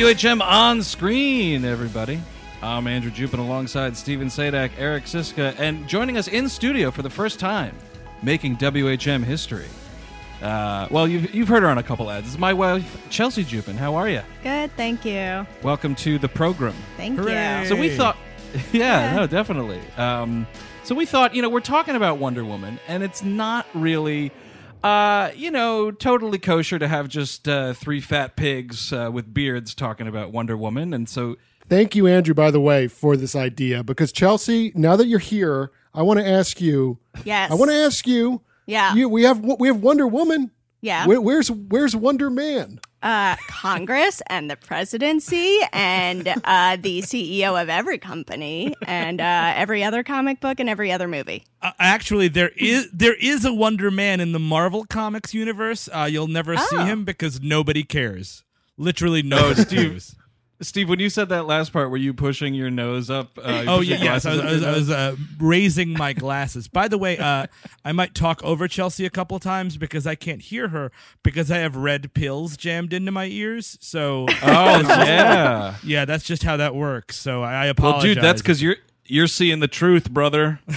WHM On Screen, everybody. I'm Andrew Jupin alongside Stephen Sajdak, Eric Szyszka, and joining us in studio for the first time, making WHM history. Uh, well, you've, you've heard her on a couple ads. This is my wife, Chelsea Jupin. How are you? Good, thank you. Welcome to the program. Thank Hooray. you. So we thought, yeah, Yeah. no, definitely. Um, so we thought, you know, we're talking about Wonder Woman, and it's not really, uh, you know, totally kosher to have just uh, three fat pigs uh, with beards talking about Wonder Woman, and so Thank you, Andrew, by the way, for this idea. Because Chelsea, now that you're here, I want to ask you. Yes. I want to ask you. Yeah. You, we have we have Wonder Woman. Yeah. Where, where's where's Wonder Man? Uh, Congress and the presidency and uh, the CEO of every company and uh, every other comic book and every other movie. Uh, actually, there is there is a Wonder Man in the Marvel Comics universe. Uh, you'll never see Oh. him because nobody cares. Literally, no Steve. cares. Steve, when you said that last part, were you pushing your nose up? Uh, Oh yeah, yes. I was, I was, I was uh, raising my glasses. By the way, uh, I might talk over Chelsea a couple times because I can't hear her because I have red pills jammed into my ears. So oh yeah. yeah, that's just how that works. So I, I Well, dude, that's because you're you're seeing the truth, brother.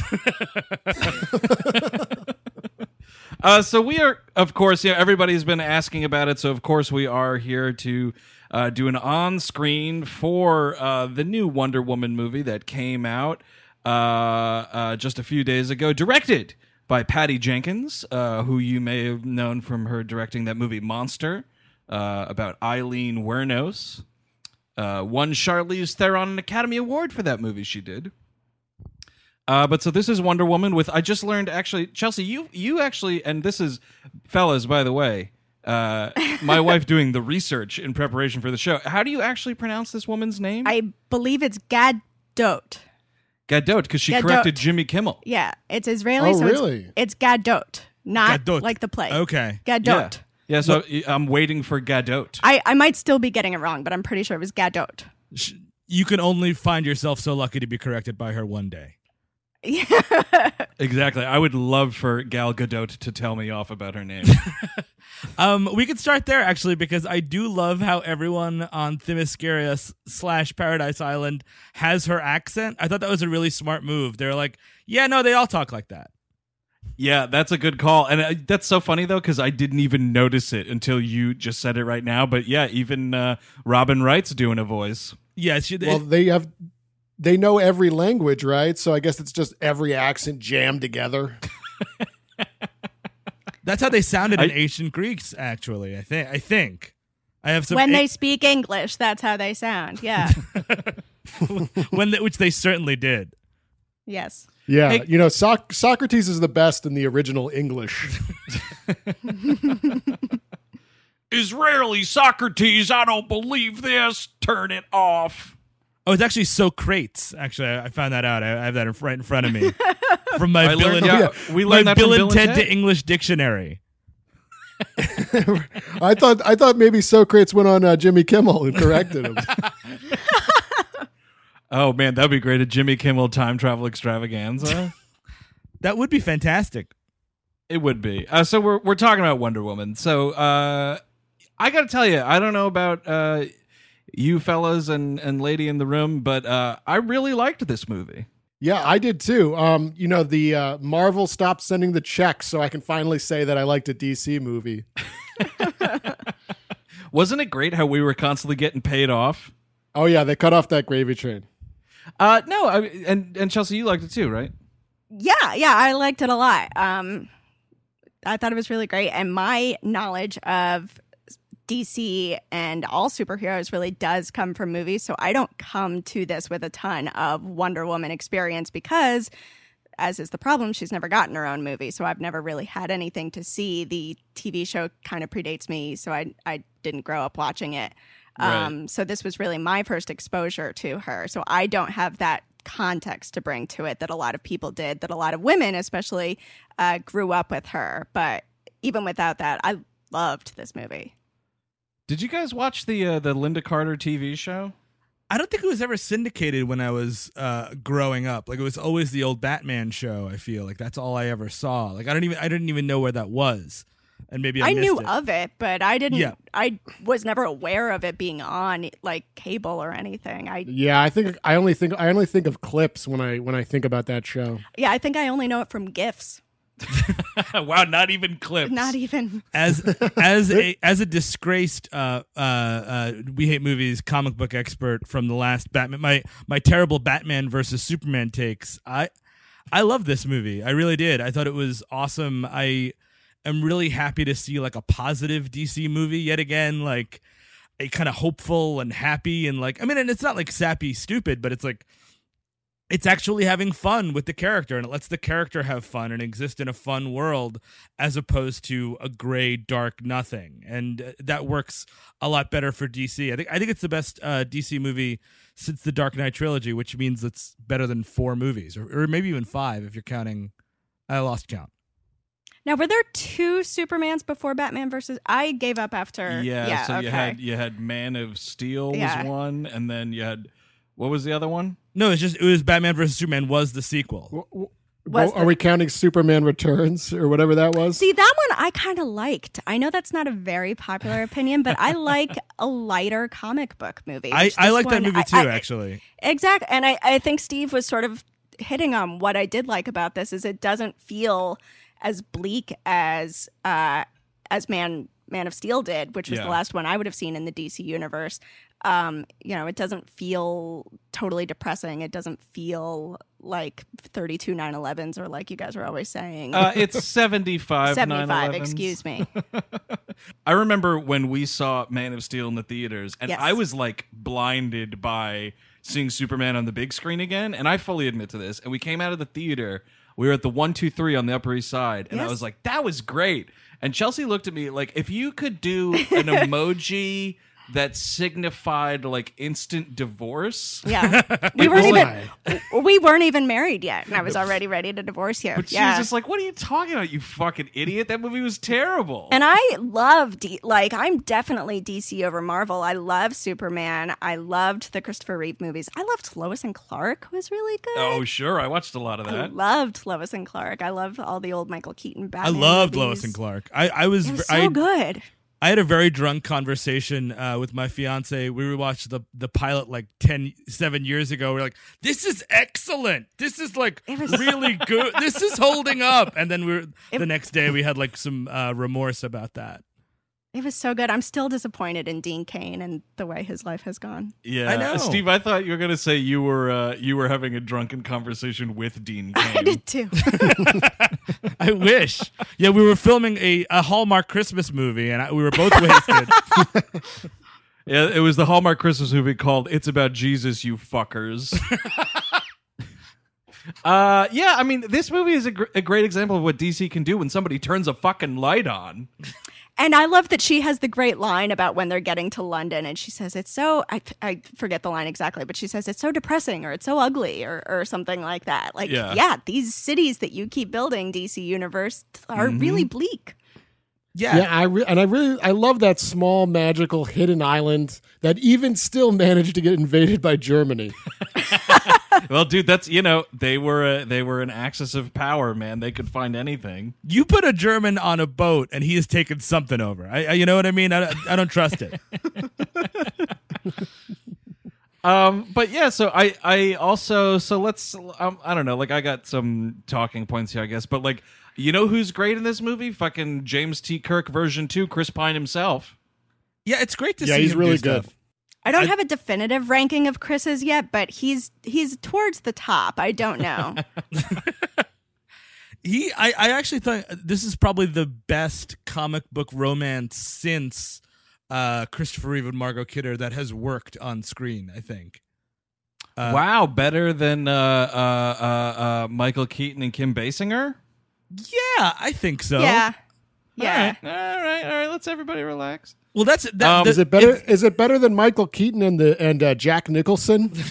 uh, so we are, of course, yeah. Everybody's been asking about it, so of course we are here to uh, do an on-screen for uh, the new Wonder Woman movie that came out uh, uh, just a few days ago, directed by Patty Jenkins, uh, who you may have known from her directing that movie Monster about Aileen Wuornos won Charlize Theron an Academy Award for that movie she did. Uh, but so this is Wonder Woman with I just learned actually Chelsea you you actually and this is fellas by the way uh, my wife doing the research in preparation for the show. How do you actually pronounce this woman's name? I believe it's Gadot. Gadot because she Gadot. corrected Jimmy Kimmel. Yeah, it's Israeli. Oh, so really? It's, it's Gadot, not Gadot. like the play. okay. Gadot. Yeah, yeah. So I'm waiting for Gadot. I, I might still be getting it wrong, but I'm pretty sure it was Gadot. Sh- You can only find yourself so lucky to be corrected by her one day. Exactly. I would love for Gal Gadot to tell me off about her name. Um, we could start there actually because I do love how everyone on Themyscira slash Paradise Island has her accent. I thought that was a really smart move. They're like, yeah, no, they all talk like that. Yeah, that's a good call, and uh, that's so funny though because I didn't even notice it until you just said it right now. But yeah, even uh, Robin Wright's doing a voice. Yeah, she, Well, they have they know every language, right? So I guess it's just every accent jammed together. that's how they sounded in I- ancient Greeks. Actually, I think. I think. I have some when a- they speak English, that's how they sound. Yeah. when they, which they certainly did. yes. Yeah, Hey- you know, Soc- Socrates is the best in the original English. Israeli Socrates, I don't believe this. Turn it off. Oh, it's actually Socrates. Actually, I I found that out. I I have that right in front of me from my I Bill learned, and, yeah, we my learned that Bill from and Bill Ted, and Ted. to English dictionary. I thought I thought maybe Socrates went on uh, Jimmy Kimmel and corrected him. Oh man, that'd be great. A Jimmy Kimmel time travel extravaganza. That would be fantastic. it would be. Uh, so we're we're talking about Wonder Woman. So uh, I got to tell you, I don't know about uh, you fellas and and lady in the room, but uh, I really liked this movie. Yeah, I did too. Um, you know, the uh, Marvel stopped sending the checks, so I can finally say that I liked a DC movie. Wasn't it great how we were constantly getting paid off? Oh yeah, they cut off that gravy train. Uh, no, I, and and Chelsea, you liked it too, right? Yeah, yeah, I liked it a lot. Um, I thought it was really great, and my knowledge of DC and all superheroes really does come from movies. So I don't come to this with a ton of Wonder Woman experience because, as is the problem, she's never gotten her own movie. So I've never really had anything to see. The TV show kind of predates me, so I I didn't grow up watching it. Right. Um, So this was really my first exposure to her. So I don't have that context to bring to it that a lot of people did, that a lot of women, especially, uh, grew up with her. But even without that, I loved this movie. Did you guys watch the uh, the Lynda Carter TV show? I don't think it was ever syndicated when I was uh, growing up. Like it was always the old Batman show. I feel like that's all I ever saw. Like I don't even I didn't even know where that was, and maybe I, I, knew it. of it, but I didn't. Yeah. I was never aware of it being on like cable or anything. I Yeah, I think I only think I only think of clips when I when I think about that show. yeah, I think I only know it from gifs. wow, not even clips. Not even. as as a as a disgraced uh, uh, uh, we hate movies comic book expert from the last Batman my my terrible Batman versus Superman takes I I love this movie I really did I thought it was awesome I am really happy to see like a positive DC movie yet again like a kind of hopeful and happy and like I mean and it's not like sappy stupid but it's like it's actually having fun with the character and it lets the character have fun and exist in a fun world as opposed to a gray dark nothing and uh, that works a lot better for DC. I think I think it's the best uh, DC movie since the Dark Knight trilogy, which means it's better than four movies or, or maybe even five if you're counting I lost count. Now, were there two Supermans before Batman versus? I gave up after. Yeah, so okay. you had you had Man of Steel was Yeah. one, and then you had what was the other one? No, it's just it was Batman versus Superman was the sequel. W- w- Was are the- we counting Superman Returns or whatever that was? See that one I kind of liked. I know that's not a very popular opinion, but I like a lighter comic book movie. I, I this like that one- movie I- too, I- actually. Exactly. And I, I think Steve was sort of hitting on what I did like about this is it doesn't feel as bleak as uh as Man Man of Steel did, which was Yeah. the last one I would have seen in the DC universe. Um, you know, it doesn't feel totally depressing. It doesn't feel like 32 911s or like you guys were always saying. Uh, it's seventy five. 75, excuse me. I remember when we saw Man of Steel in the theaters, and Yes. I was like blinded by seeing Superman on the big screen again. And I fully admit to this. And we came out of the theater. We were at the one two three on the Upper East Side, and I was like, "That was great." And Chelsea looked at me like, "If you could do an emoji." That signified like instant divorce. Yeah. We weren't even we weren't even married yet and I was already ready to divorce you. But she yeah. was just like, "What are you talking about, you fucking idiot? That movie was terrible." And I love D- like I'm definitely DC over Marvel. I love Superman. I loved the Christopher Reeve movies. I loved Lois and Clark was really good. oh, sure, I watched a lot of I that. loved Lois and Clark. I loved all the old Michael Keaton I loved movies. Lois and Clark. I, I was, It was I, so good. I had a very drunk conversation uh, with my fiance. We rewatched the the pilot like 10, seven years ago. We are like, "This is excellent. This is like was- really good. This is holding up." And then we were the next day we had like some uh, remorse about that. It was so good. I'm still disappointed in Dean Cain and the way his life has gone. Yeah, I know. Steve. I thought you were gonna say you were uh, you were having a drunken conversation with Dean Cain. I did too. I wish. Yeah, we were filming a, a Hallmark Christmas movie, and I, we were both wasted. Yeah, it was the Hallmark Christmas movie called "It's About Jesus, You Fuckers." uh, yeah, I mean, this movie is a, gr- a great example of what DC can do when somebody turns a fucking light on. And I love that she has the great line about when they're getting to London, and she says it's so I, I forget the line exactly, but she says it's so depressing or it's so ugly or or something like that. Like Yeah. yeah, these cities that you keep building, DC Universe, are Mm-hmm. really bleak. Yeah. Yeah, I re- and I really I love that small magical hidden island that even still managed to get invaded by Germany. Well, dude, that's you know they were a, they were an axis of power, man. They could find anything. You put a German on a boat, and he has taken something over. I, I you know what I mean? I, I don't trust it. Um, but yeah, so I I also so let's um, I don't know, like I got some talking points here, I guess, but like you know who's great in this movie? Fucking James T. Kirk version two, Chris Pine himself. Yeah, it's great to Yeah, see Yeah, he's him really do good. stuff. I don't I- have a definitive ranking of Chris's yet, but he's he's towards the top. I don't know. He, I, I actually thought this is probably the best comic book romance since uh, Christopher Reeve and Margot Kidder that has worked on screen. I think. Uh, wow, better than uh, uh, uh, uh, Michael Keaton and Kim Basinger. Yeah, I think so. yeah. Yeah. All right, all right, all right. Let's everybody relax. Well, that's that, Um, the- Is it better? Is it better than Michael Keaton and the and uh, Jack Nicholson?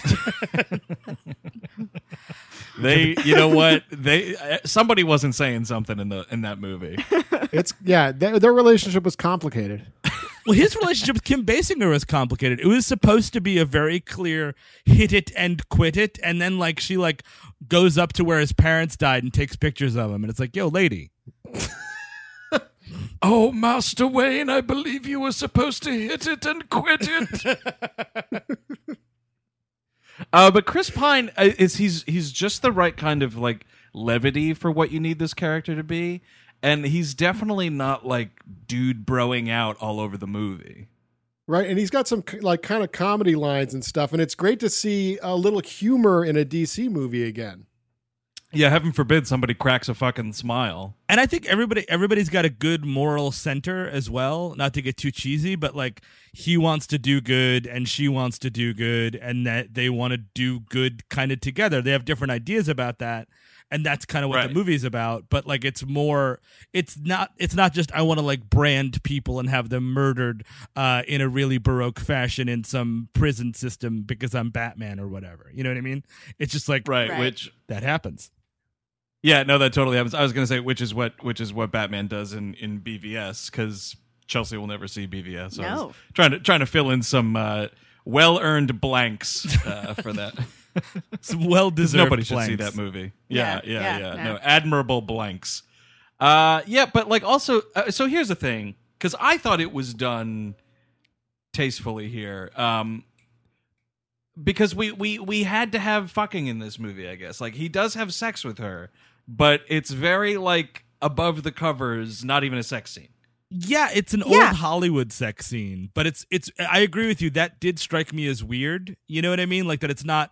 They, you know what? They uh, somebody wasn't saying something in the in that movie. It's yeah. Their, their relationship was complicated. Well, his relationship with Kim Basinger was complicated. It was supposed to be a very clear hit it and quit it, and then like she like goes up to where his parents died and takes pictures of him, and it's like, yo, lady, oh, Master Wayne, I believe you were supposed to hit it and quit it. uh, but Chris Pine uh, is he's he's just the right kind of like levity for what you need this character to be, and he's definitely not like dude broing out all over the movie. Right, and he's got some like kind of comedy lines and stuff, and it's great to see a little humor in a DC movie again. Yeah, heaven forbid somebody cracks a fucking smile. and I think everybody everybody's got a good moral center as well. Not to get too cheesy, but like he wants to do good and she wants to do good, and that they want to do good kind of together. They have different ideas about that. And that's kind of what Right. the movie's about, but like it's more it's not it's not just I want to like brand people and have them murdered uh in a really baroque fashion in some prison system because I'm Batman or whatever. You know what I mean? It's just like Right, Right. which that happens. Yeah, no, that totally happens. I was going to say which is what which is what Batman does in in BVS because Chelsea will never see BVS. So No. trying to trying to fill in some uh, well earned blanks uh, for that. Some well deserved Nobody should see that movie. Yeah, Yeah, yeah, yeah. yeah, No. no. admirable blanks. Uh, yeah, but like also, uh, so here's the thing because I thought it was done tastefully here. Um, because we we we had to have fucking in this movie, I guess. Like he does have sex with her, but it's very like above the covers, not even a sex scene. Yeah, it's an Yeah. old Hollywood sex scene, but it's it's I agree with you that did strike me as weird. You know what I mean? Like that it's not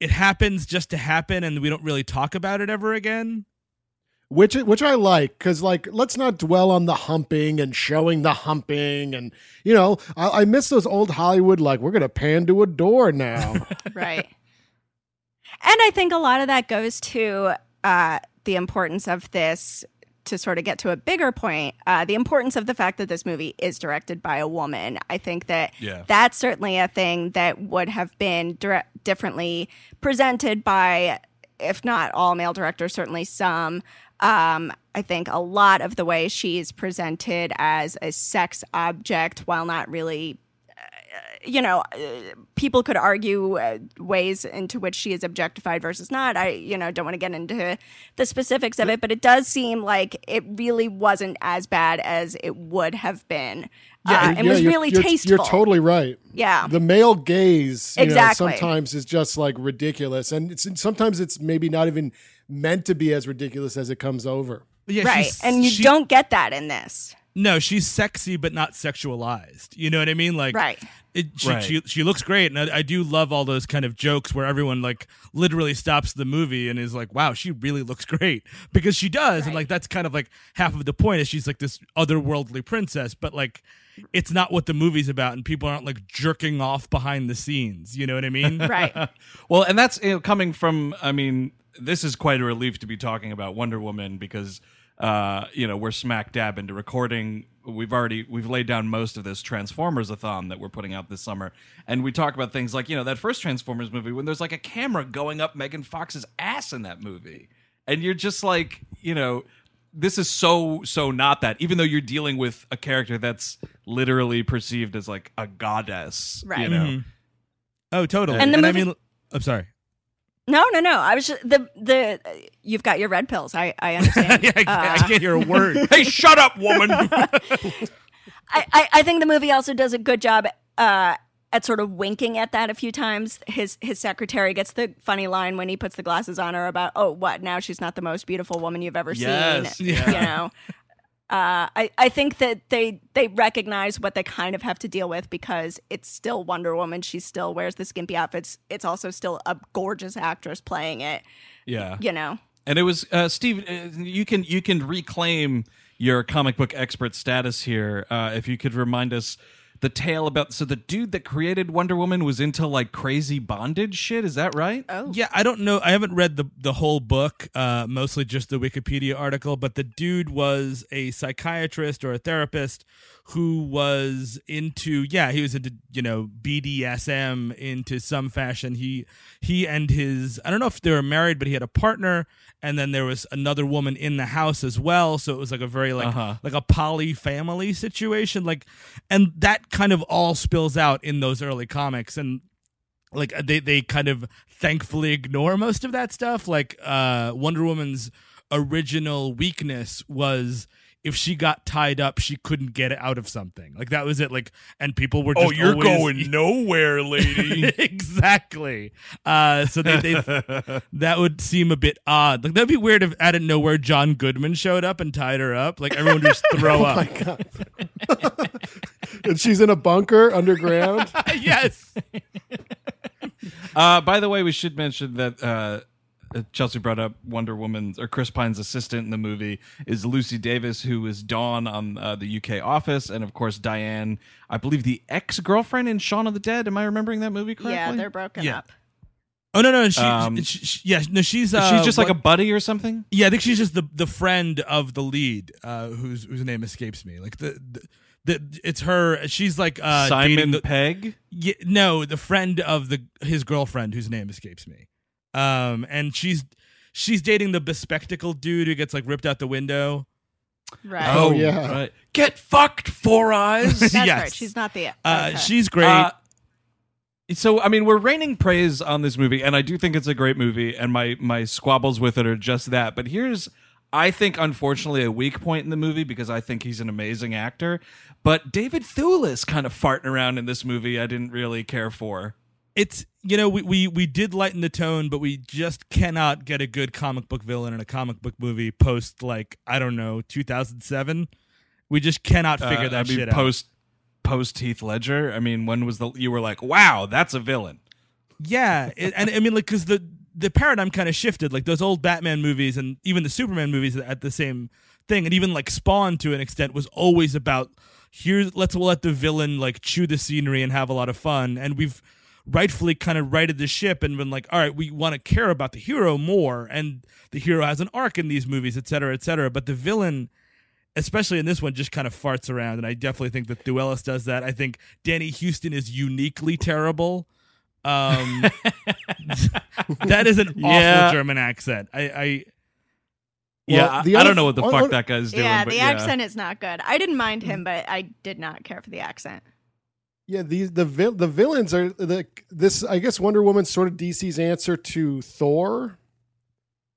it happens just to happen and we don't really talk about it ever again. which which I like because like let's not dwell on the humping and showing the humping and you know I, I miss those old Hollywood like we're gonna pan to a door now. right. And I think a lot of that goes to uh, the importance of this to sort of get to a bigger point. Uh, the importance of the fact that this movie is directed by a woman. I think that Yeah. that's certainly a thing that would have been dire- differently presented by, if not all male directors, certainly some. Um, I think a lot of the way she's presented as a sex object, while not really you know, uh, people could argue uh, ways into which she is objectified versus not. I, you know, don't want to get into the specifics of it, but it does seem like it really wasn't as bad as it would have been. uh, and Yeah, was you're- really you're, tasteful. You're totally right. Yeah. The male gaze, you Exactly. know, sometimes is just like ridiculous, and it's sometimes it's maybe not even meant to be as ridiculous as it comes over. Yeah, right. And you she- don't get that in this. No, she's sexy but not sexualized. You know what I mean? Like Right. It, she, Right. she she looks great, and I, I do love all those kind of jokes where everyone like literally stops the movie and is like, "Wow, she really looks great," because she does, and like that's kind of like half of the point is she's like this otherworldly princess, but like it's not what the movie's about, and people aren't like jerking off behind the scenes. You know what I mean? Right. Well, and that's you know, coming from. I mean, this is quite a relief to be talking about Wonder Woman because uh, you know we're smack dab into recording. We've already we've laid down most of this Transformers a thon that we're putting out this summer, and we talk about things like you know that first Transformers movie when there's like a camera going up Megan Fox's ass in that movie, and you're just like you know. This is so so not that. Even though you're dealing with a character that's literally perceived as like a goddess, right you Right. know. Mhm. Oh, totally. And the I movie- mean, I'm sorry. No, no, no. I was just, the the you've got your red pills. I I understand. Yeah, I, can't- I Uh, can't hear a word. Hey, shut up, woman! I, I, I think the movie also does a good job uh, at sort of winking at that a few times. His his secretary gets the funny line when he puts the glasses on her about, oh, what? Now she's not the most beautiful woman you've ever Yes, seen. yeah. You know. Uh, I, I think that they they recognize what they kind of have to deal with because it's still Wonder Woman. She still wears the skimpy outfits. It's also still a gorgeous actress playing it. yeah, You know. and it was uh, Steve. Uh, you can you can reclaim your comic book expert status here uh, if you could remind us the tale about so the dude that created Wonder Woman was into like crazy bondage shit. Is that right? Oh, Yeah, I don't know. I haven't read the the whole book, uh, mostly just the Wikipedia article. But the dude was a psychiatrist or a therapist who was into yeah, he was into you know BDSM into some fashion. He he and his I don't know if they were married, but he had a partner, and then there was another woman in the house as well. So it was like a very like Uh-huh. like a poly family situation, like, and that kind of all spills out in those early comics and like uh, they they kind of thankfully ignore most of that stuff like uh wonder woman's original weakness was if she got tied up she couldn't get it out of something. Like that was it. Like and people were just always- going nowhere, lady. exactly. Uh so they, they that would seem a bit odd. Like that'd be weird if out of nowhere john goodman showed up and tied her up. Like everyone just throw Oh my up god! and she's in a bunker underground. yes. Uh, by the way, we should mention that uh, Chelsea brought up Wonder Woman's or Chris Pine's assistant in the movie is Lucy Davis, who is Dawn on uh, the UK Office, and of course Diane, I believe the ex girlfriend in Shaun of the Dead. Am I remembering that movie correctly? yeah, they're broken Yeah. up. oh no no she, Um, she, she- yeah no she's uh, She's just like what- a buddy or something. Yeah, I think she's just the the friend of the lead, uh, whose whose name escapes me. Like the, the, the it's her. She's like uh, Simon the, Pegg. yeah, no, the friend of the his girlfriend whose name escapes me. Um, and she's she's dating the bespectacled dude who gets like ripped out the window. Right. Oh, yeah. right. Get fucked, Four Eyes. That's yes. right. She's not the. Uh, okay. she's great. Uh, so I mean, we're raining praise on this movie, and I do think it's a great movie, and my my squabbles with it are just that. But here's, I think, unfortunately, a weak point in the movie because I think he's an amazing actor, but David Thewlis kind of farting around in this movie. I didn't really care for. It's you know we, we we did lighten the tone but we just cannot get a good comic book villain in a comic book movie post like i don't know 2007 we just cannot figure Uh, that I mean, shit out post post Heath Ledger. I mean, when was the you were like, wow, that's a villain. yeah it, and i mean like because the the paradigm kind of shifted like those old batman movies and even the superman movies at the same thing and even like spawn to an extent was always about here let's let the villain like chew the scenery and have a lot of fun and we've rightfully kind of righted the ship and been like all right we want to care about the hero more and the hero has an arc in these movies et cetera et cetera but the villain especially in this one just kind of farts around and i definitely think that Thewlis does that i think danny huston is uniquely terrible um that is an awful Yeah. german accent i i yeah, Well, I, the I other- don't know what the on- fuck on- that guy's doing. yeah, but the yeah. accent is not good. I didn't mind him, but I did not care for the accent. Yeah, the the vil- the villains are the this. I guess Wonder Woman's sort of DC's answer to Thor,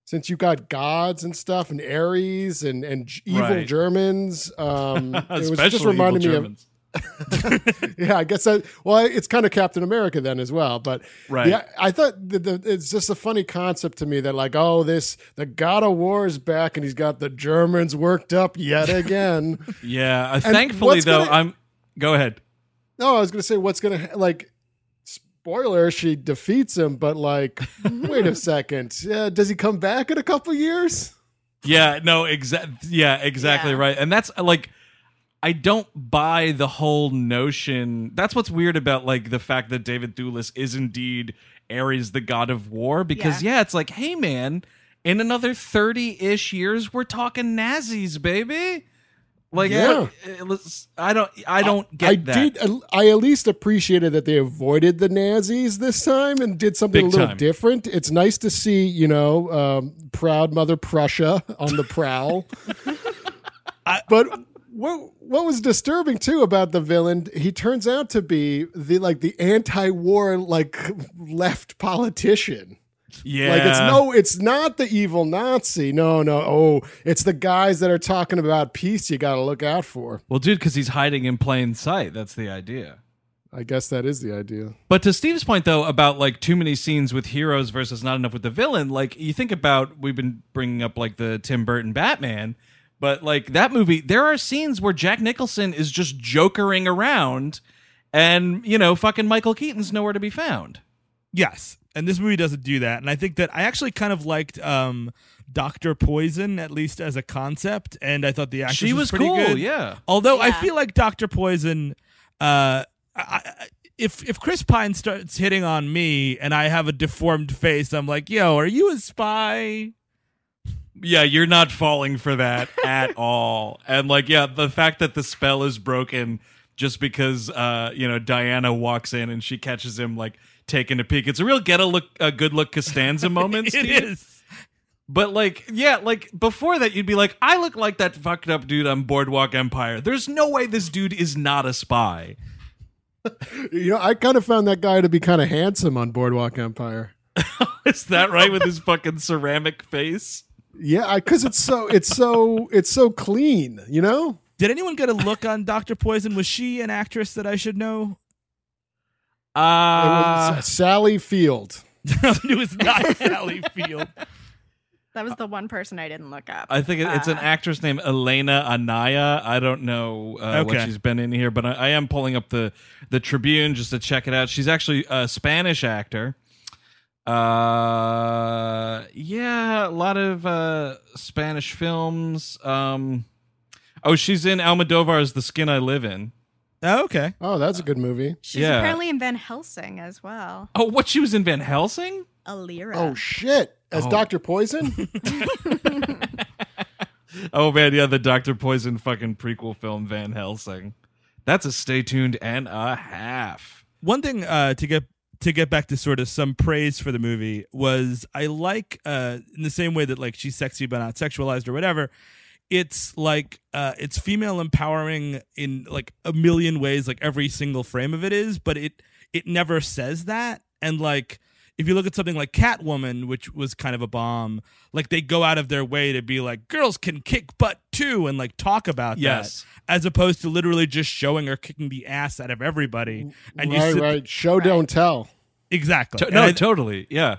since you got gods and stuff and Ares and and evil Right. Germans. Um, it was just reminding me Germans. of. yeah, I guess that. Well, it's kind of Captain America then as well, but Right. Yeah, I thought the, the, it's just a funny concept to me that like, oh, this the God of War is back and he's got the Germans worked up yet again. Yeah, uh, thankfully though, gonna- I'm. Go ahead. No, I was gonna say what's gonna ha- like. Spoiler: She defeats him, but like, wait a second. Yeah, does he come back in a couple years? Yeah, no, Exactly. Yeah, exactly Yeah. right. And that's uh, like, I don't buy the whole notion. That's what's weird about like the fact that David Thewlis is indeed Ares, the god of war. Because yeah, it's like, hey man, in another thirty ish years, we're talking Nazis, baby. Like, Yeah. what- I don't, I don't get I that. did. I at least appreciated that they avoided the Nazis this time and did something Big a little time. different. It's nice to see, you know, um, proud Mother Prussia on the prowl. but what what was disturbing too about the villain? He turns out to be the like the anti-war like left politician. Yeah, Like it's no, it's not the evil Nazi. No, no. Oh, it's the guys that are talking about peace. You got to look out for. Well, dude, because he's hiding in plain sight. That's the idea. I guess that is the idea. But to Steve's point, though, about like too many scenes with heroes versus not enough with the villain, like you think about, we've been bringing up like the Tim Burton Batman, but like that movie, there are scenes where Jack Nicholson is just jokering around, and you know, fucking Michael Keaton's nowhere to be found. Yes, and this movie doesn't do that. And I think that I actually kind of liked um, Doctor Poison at least as a concept, and I thought the actress She was pretty cool, good. yeah. Although I feel like Doctor Poison, uh, I, I, if if Chris Pine starts hitting on me and I have a deformed face, I'm like, yo, are you a spy? Yeah, you're not falling for that at all. And like, yeah, the fact that the spell is broken just because uh, you know, Diana walks in and she catches him like taking a peek. It's a real get a look a good look Costanza moment. It Steve. is. But like, yeah, like before that, you'd be like, I look like that fucked up dude on Boardwalk Empire. There's no way this dude is not a spy. You know, I kind of found that guy to be kind of handsome on Boardwalk Empire. is that right with his fucking ceramic face? Yeah, because it's so it's so it's so clean. You know. Did anyone get a look on Doctor Poison? Was she an actress that I should know? It Uh, was Sally Field. it was not Sally Field. That was the one person I didn't look up. I think it- it's an Uh, actress named Elena Anaya. I don't know uh, what she's been in here, but I, I am pulling up the the Tribune just to check it out. She's actually a Spanish actor. Uh, yeah, a lot of uh, Spanish films. Um, oh, she's in Almodovar's "The Skin I Live In." Oh, okay. Oh, that's a good movie. She's yeah. apparently in Van Helsing as well. Oh, what she was in Van Helsing? Aleera. Oh shit! As Oh. Doctor Poison. Oh man, yeah, the Doctor Poison fucking prequel film Van Helsing. That's a stay tuned and a half. One thing uh, to get to get back to sort of some praise for the movie was I like uh, in the same way that like she's sexy but not sexualized or whatever. It's like uh, it's female empowering in like a million ways. Like every single frame of it is, but it it never says that. And like if you look at something like Catwoman, which was kind of a bomb, like they go out of their way to be like girls can kick butt too, and like talk about Yes. that, as opposed to literally just showing her kicking the ass out of everybody. And you right, sit- right. Show don't tell. Exactly. To- no, I- totally. Yeah.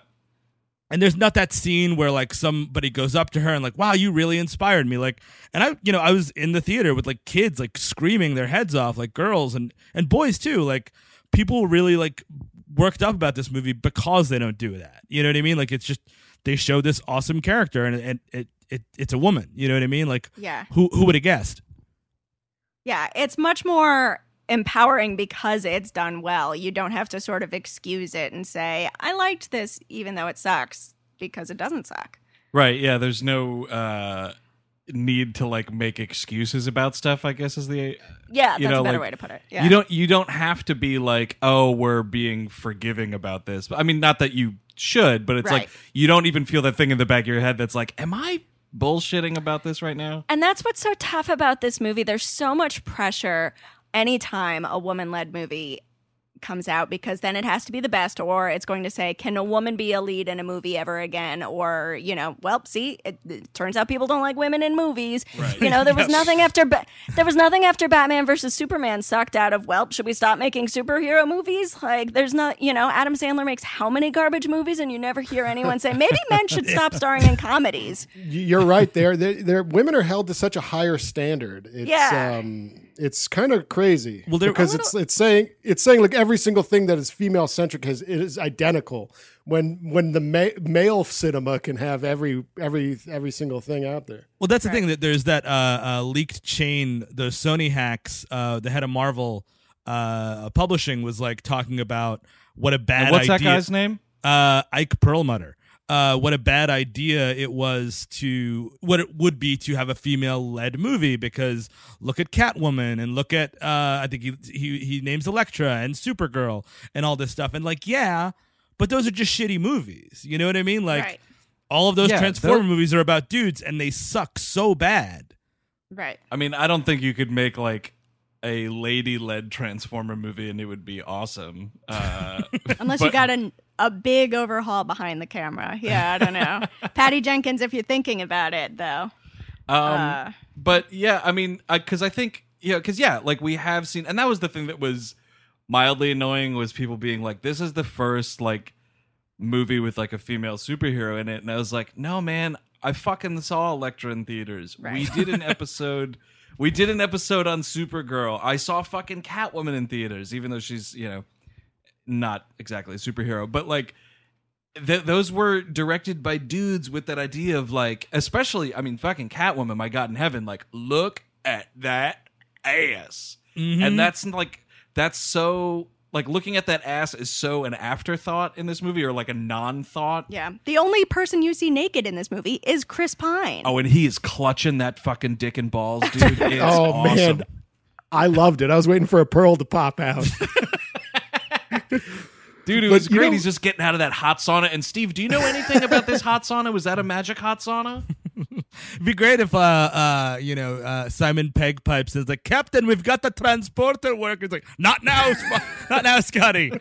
And there's not that scene where like somebody goes up to her and like, "Wow, you really inspired me." Like, and I, you know, I was in the theater with like kids like screaming their heads off, like girls and and boys too. Like, people really like worked up about this movie because they don't do that. You know what I mean? Like, it's just they show this awesome character and and it it it's a woman. You know what I mean? Like, Yeah. who who would have guessed? Yeah. It's much more empowering because it's done well. You don't have to sort of excuse it and say, I liked this even though it sucks because it doesn't suck. Right. Yeah. There's no uh, need to like make excuses about stuff. I guess is the Yeah, that's know, a better like, way to put it. Yeah. you don't you don't have to be like oh we're being forgiving about this. I mean, not that you should, but it's like you don't even feel that thing in the back of your head that's like, am I bullshitting about this right now? And that's what's so tough about this movie. There's so much pressure anytime a woman led movie comes out because then it has to be the best or it's going to say can a woman be a lead in a movie ever again or you know well see it, it turns out people don't like women in movies Right. you know there was Yes. nothing after ba- there was nothing after batman versus superman sucked out of well should we stop making superhero movies like there's not you know adam sandler makes how many garbage movies and you never hear anyone say maybe men should stop starring in comedies You're right. There, there, there. Women are held to such a higher standard. It's, Yeah. um, it's kind of crazy. Well, they're- because it's it's saying it's saying like every single thing that is female centric is it is identical. When when the ma- male cinema can have every every every single thing out there. Well, that's the thing that there's that uh, uh, leaked chain. The Sony hacks, uh, the head of Marvel uh, Publishing was like talking about what a bad And what's that guy's name? uh, Ike Perlmutter. Uh, what a bad idea it was to what it would be to have a female-led movie because look at Catwoman and look at uh, I think he, he he names Elektra and Supergirl and all this stuff and like yeah, but those are just shitty movies. You know what I mean? Like right all of those Yeah, Transformer movies are about dudes and they suck so bad. right I mean, I don't think you could make like a lady-led Transformer movie and it would be awesome. Uh, Unless you got an, a big overhaul behind the camera. Yeah, I don't know. Patty Jenkins, if you're thinking about it, though. Um, Uh, but yeah, I mean, because I think yeah, because yeah, like we have seen, and that was the thing that was mildly annoying was people being like, "This is the first like movie with like a female superhero in it," and I was like, "No, man, I fucking saw Elektra in theaters. We did an episode." We did an episode on Supergirl. I saw fucking Catwoman in theaters, even though she's, you know, not exactly a superhero. But like, th- those were directed by dudes with that idea of like, especially, I mean, fucking Catwoman, my God in heaven, like, look at that ass. Mhm. And that's like, that's so like looking at that ass is so an afterthought in this movie or like a non-thought. Yeah. The only person you see naked in this movie is Chris Pine. Oh, and he is clutching that fucking dick and balls, dude. Oh awesome. man, I loved it. I was waiting for a pearl to pop out. Dude, it was you great. know- He's just getting out of that hot sauna. And Steve, do you know anything about this hot sauna? Was that a magic hot sauna? It'd be great if, uh, uh, you know, uh, Simon Pegg pipes is like, Captain, we've got the transporter work. It's like, not now, Sp- not now, Scotty.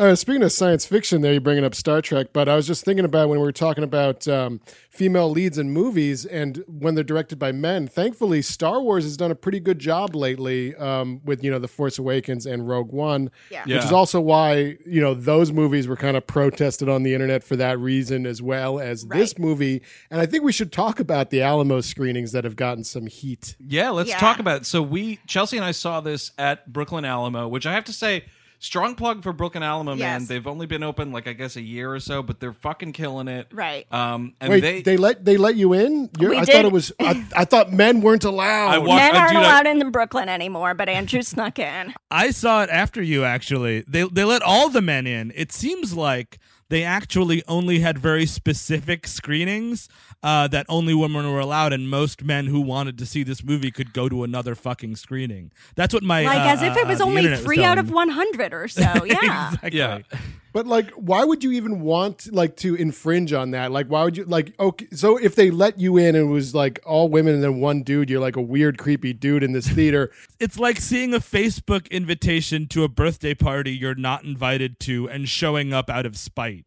Uh, speaking of science fiction, there you're bringing up Star Trek, but I was just thinking about when we were talking about um, female leads in movies and when they're directed by men. Thankfully, Star Wars has done a pretty good job lately um, with you know the Force Awakens and Rogue One, Yeah. Yeah. which is also why you know those movies were kind of protested on the internet for that reason as well as this movie. And I think we should talk about the Alamo screenings that have gotten some heat. Yeah, let's Yeah. talk about it. So we Chelsea and I saw this at Brooklyn Alamo, which I have to say, strong plug for Brooklyn Alamo, man. Yes. They've only been open like I guess a year or so, but they're fucking killing it. Right. Um and Wait, they, they, let they let you in? You're, We I did. thought it was. I, I thought men weren't allowed. I wa- Men aren't do not- allowed in Brooklyn anymore, but Andrew snuck in. I saw it after you, actually. They, they let all the men in. It seems like they actually only had very specific screenings uh, that only women were allowed, and most men who wanted to see this movie could go to another fucking screening. That's what my Like uh, as if it uh, was the only internet was three out of 100 or so. Yeah. exactly. yeah. But like, why would you even want like to infringe on that? Like, why would you like? Okay, so if they let you in and it was like all women and then one dude, you're like a weird, creepy dude in this theater. It's like seeing a Facebook invitation to a birthday party you're not invited to and showing up out of spite.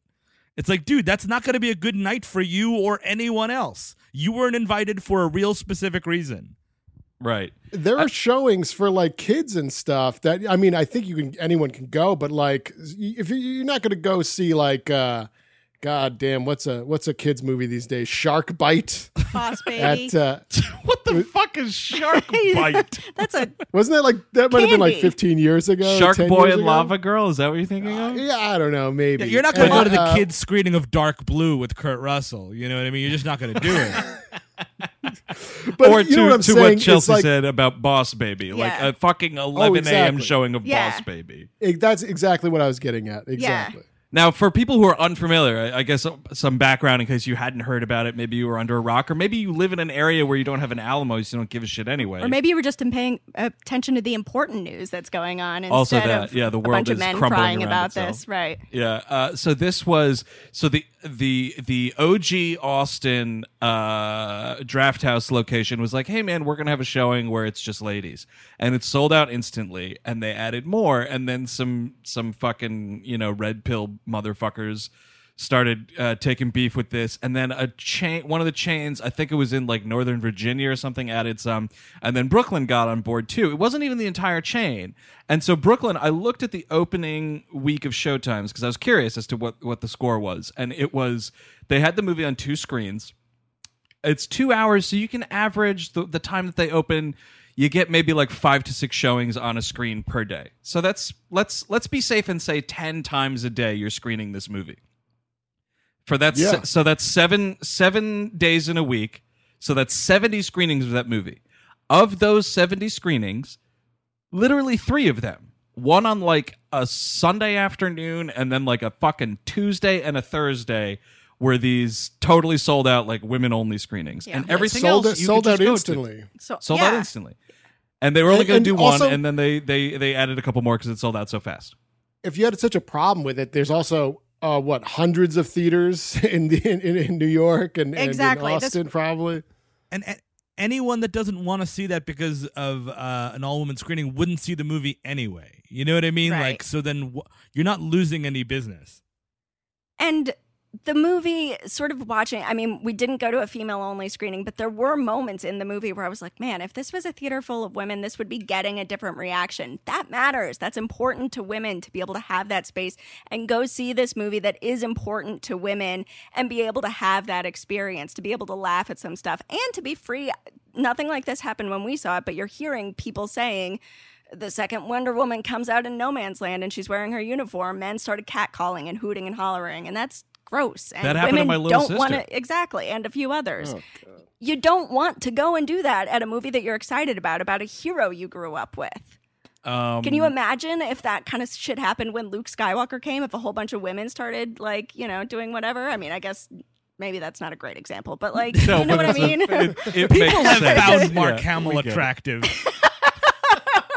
It's like, dude, that's not going to be a good night for you or anyone else. You weren't invited for a real specific reason. Right. There are showings for like kids and stuff. That I mean, I think you can anyone can go, but like, if you- you're not going to go see like, uh God damn, what's a what's a kids movie these days? Shark Bite Boss baby. at uh, What the fuck is Shark Bite? That's a wasn't that like that might have been like 15 years ago? Shark Boy and ago? Lava Girl? Is that what you're thinking of? Yeah, I don't know, maybe. You're not going to go to the uh, kids' screening of Dark Blue with Kurt Russell. You know what I mean? You're just not going to do it. But or you to, know what I'm to saying? what Chelsea like- said about Boss Baby, like a fucking 11 a.m. exactly. showing of Yeah. Boss Baby. It- that's exactly what I was getting at. Exactly. Now, for people who are unfamiliar, I I guess some background in case you hadn't heard about it. Maybe you were under a rock, or maybe you live in an area where you don't have an Alamo, so you don't give a shit anyway. Or maybe you were just in paying attention to the important news that's going on instead Also that, of yeah, the a world bunch of is men crumbling crying about itself. this. Right. Yeah. Uh, so this was so the the the OG Austin uh, Draft House location was like, hey man, we're gonna have a showing where it's just ladies, and it sold out instantly, and they added more, and then some some fucking you know red pill motherfuckers started uh, taking beef with this. And then a chain one of the chains i think it was in like northern virginia or something added some. And then brooklyn got on board too. It wasn't even the entire chain. And so brooklyn i looked at the opening week of showtimes because i was curious as to what what the score was. And it was they had the movie on two screens. It's two hours so you can average the, the time that they open you get maybe like five to six showings on a screen per day. So that's let's let's be safe and say 10 times a day you're screening this movie. For that Yeah. so that's seven seven days in a week. So that's 70 screenings of that movie. Of those 70 screenings literally three of them one on like a sunday afternoon and then like a fucking tuesday and a thursday were these totally sold out like women only screenings Yeah. and everything sold else it, you sold could out just go to. instantly. So sold yeah. out instantly and they were only And- going to and do one and then they they they added a couple more because it sold out so fast If you had such a problem with it, there's also uh, what hundreds of theaters in the, in, in, in New York and, Exactly. and in This- Austin, probably. And a- anyone that doesn't want to see that because of uh, an all woman screening wouldn't see the movie anyway. You know what I mean? Right. Like, so then wh- you're not losing any business. And the movie, sort of watching, I mean, we didn't go to a female only screening, but there were moments in the movie where I was like, man, if this was a theater full of women, this would be getting a different reaction. That matters. That's important to women to be able to have that space and go see this movie that is important to women and be able to have that experience, to be able to laugh at some stuff and to be free. Nothing like this happened when we saw it, but you're hearing people saying, the second Wonder Woman comes out in no man's land and she's wearing her uniform, men started catcalling and hooting and hollering. And that's gross and That happened to women my little don't want sister. to exactly and a few others. Oh, you don't want to go and do that at a movie that you're excited about about a hero you grew up with. Um, Can you imagine if that kind of shit happened when Luke Skywalker came? If a whole bunch of women started like you know doing whatever? I mean, I guess maybe that's not a great example, but like No, you know what I it's a- mean? It, it People have sense. found Mark Yeah, Hamill we get it. attractive.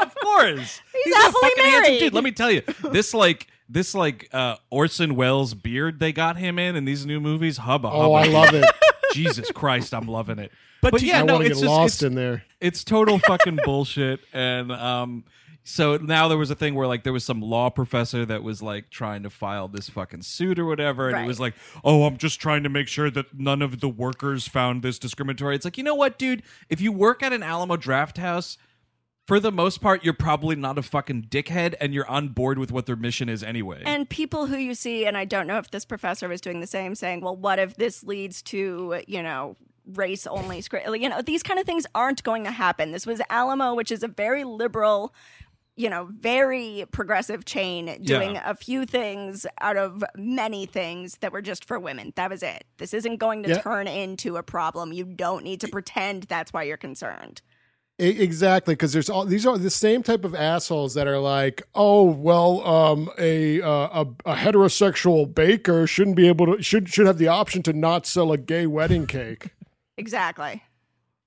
Of course, he's, a happily fucking handsome married. dude. Let me tell you, this like this like uh Orson Welles beard they got him in in these new movies. Hubba, Oh. I love it. Jesus Christ, I'm loving it. But But, yeah, I no, want to it's get just lost it's, in there. it's total fucking bullshit. And um, so now there was a thing where like there was some law professor that was like trying to file this fucking suit or whatever, and Right. it was like, oh, I'm just trying to make sure that none of the workers found this discriminatory. It's like, you know what, dude? If you work at an Alamo Draft House. For the most part, you're probably not a fucking dickhead, and you're on board with what their mission is anyway. And people who you see, and I don't know if this professor was doing the same, saying, "Well, what if this leads to you know race only script?" You know, these kind of things aren't going to happen. This was Alamo, which is a very liberal, you know, very progressive chain, doing Yeah. a few things out of many things that were just for women. That was it. This isn't going to Yeah. turn into a problem. You don't need to pretend that's why you're concerned. E- Exactly, because there's all these are the same type of assholes that are like, oh well, um, a, uh, a a heterosexual baker shouldn't be able to should should have the option to not sell a gay wedding cake. Exactly.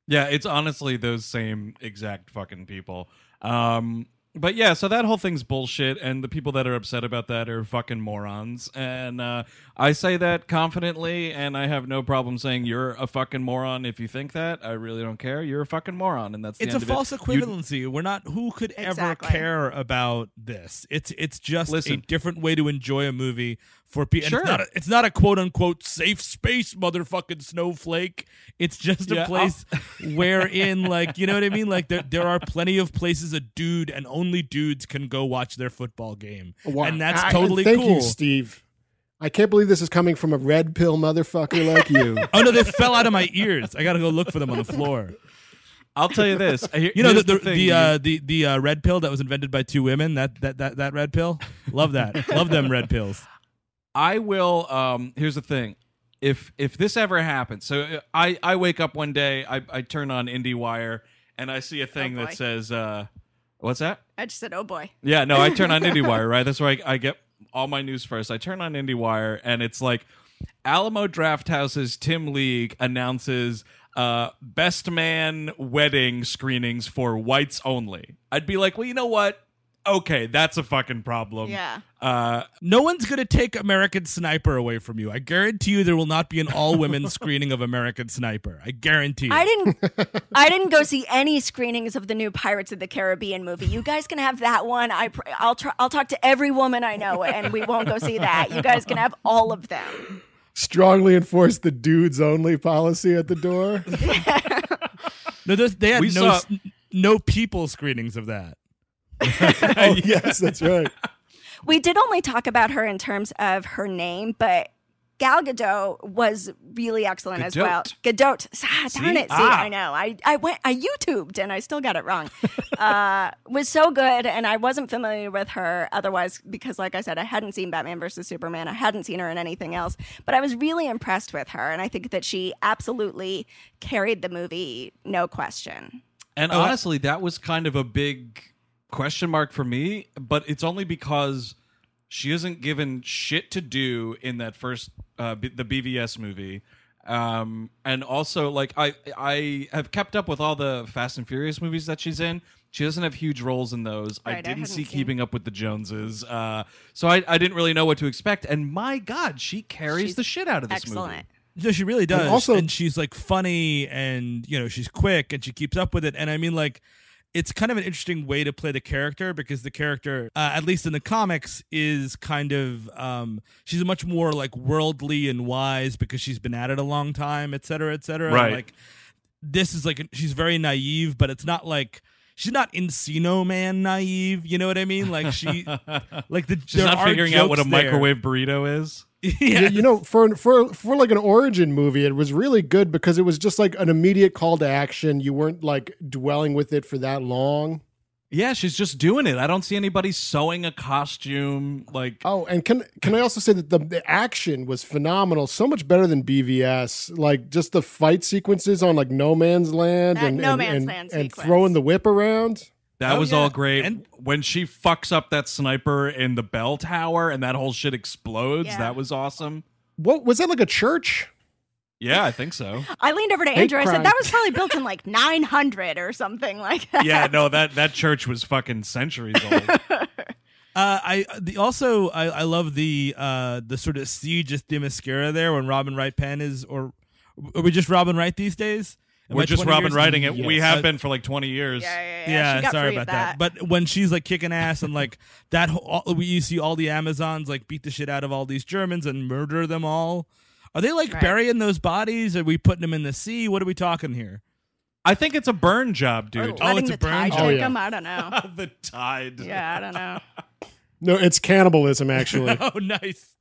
Yeah, it's honestly those same exact fucking people. Um, but yeah, so that whole thing's bullshit, and the people that are upset about that are fucking morons. And uh, I say that confidently, and I have no problem saying you're a fucking moron if you think that. I really don't care. You're a fucking moron, and that's the it's a end of it. false You- equivalency. We're not. Who could ever Exactly. care about this? It's it's just a different way to enjoy a movie for people. Sure. It's not. A, it's not a quote unquote safe space, motherfucking snowflake. It's just a Yeah, I'll- place wherein, like, you know what I mean? Like, there there are plenty of places a dude and only dudes can go watch their football game, Wow. and that's I- totally thank cool. you, Steve. I can't believe this is coming from a red pill motherfucker like you. Oh no, they fell out of my ears. I gotta go look for them on the floor. I'll tell you this. Here- You know the here's the the, uh, the the uh, red pill that was invented by two women. That that that that red pill. Love that. Love them red pills. I will. Um, here's the thing: if if this ever happens, so uh, I I wake up one day, I I turn on IndieWire, and I see a thing Oh, that says, uh, "What's that?" I just said, "Oh boy." Yeah, no, I turn on IndieWire, right? That's where I, I get all my news first. I turn on IndieWire, and it's like Alamo Drafthouse's Tim League announces uh, best man wedding screenings for whites only. I'd be like, well, you know what? Okay, that's a fucking problem. Yeah. Uh, No one's gonna take American Sniper away from you. I guarantee you, there will not be an all women screening of American Sniper. I guarantee. You. I didn't. I didn't go see any screenings of the new Pirates of the Caribbean movie. You guys can have that one. I pr- I'll try, I'll talk to every woman I know, and we won't go see that. You guys can have all of them. Strongly enforce the dudes only policy at the door. no, they had We no saw- no people screenings of that. oh yes, that's right. We did only talk about her in terms of her name, but Gal Gadot was really excellent as well. Gadot. Ah, darn it. See, Ah. I know. I, I went, I YouTubed and I still got it wrong. uh, was so good. And I wasn't familiar with her otherwise because, like I said, I hadn't seen Batman versus Superman. I hadn't seen her in anything else. But I was really impressed with her. And I think that she absolutely carried the movie, no question. And Oh, honestly, that was kind of a big question mark for me, but it's only because she isn't given shit to do in that first uh, B- the BVS movie. Um, and also, like I I have kept up with all the Fast and Furious movies that she's in. She doesn't have huge roles in those. I Right, I didn't hadn't see seen- Keeping Up with the Joneses, uh, so I, I didn't really know what to expect. And my God, she carries She's the shit out of this Excellent. movie. No, she really does. And, also- and she's like funny and you know, she's quick and she keeps up with it. And I mean like it's kind of an interesting way to play the character because the character, uh, at least in the comics, is kind of um, she's much more like worldly and wise because she's been at it a long time, et cetera, et cetera. And, Right. like this is like she's very naive, but it's not like she's not Encino Man naive. You know what I mean? Like she, like the She's not figuring out what a jokes there. microwave burrito is. yeah, You- you know, for for for like an origin movie, it was really good because it was just like an immediate call to action. You weren't like dwelling with it for that long. Yeah, she's just doing it. I don't see anybody sewing a costume. Like, Oh, and can can I also say that the, the action was phenomenal, so much better than BVS. Like just the fight sequences on like No Man's Land That and No and, Man's and, Land and sequence. throwing the whip around. that Oh, was yeah. all great. And- when she fucks up that sniper in the bell tower and that whole shit explodes, Yeah. that was awesome. What was that like a church? Yeah, I think so. I leaned over to Hate Andrew. I said that was probably built in like 900 or something like that. Yeah, no, that that church was fucking centuries old. Uh, I the also I, I love the uh the sort of siege of Themyscira there when Robin Wright Penn is or are we just Robin Wright these days? Am We're I just Robin years- writing it. We have Uh, been for like 20 years. Yeah, yeah, yeah. Yeah, sorry about that. that. But when she's like kicking ass and like that, whole, all, we you see all the Amazons like beat the shit out of all these Germans and murder them all. Are they like Right. burying those bodies? Are we putting them in the sea? What are we talking here? I think it's a burn job, dude. Oh, letting it's a burn job. Oh, yeah. I don't know. the tide. Yeah, I don't know. No, it's cannibalism actually. oh, nice.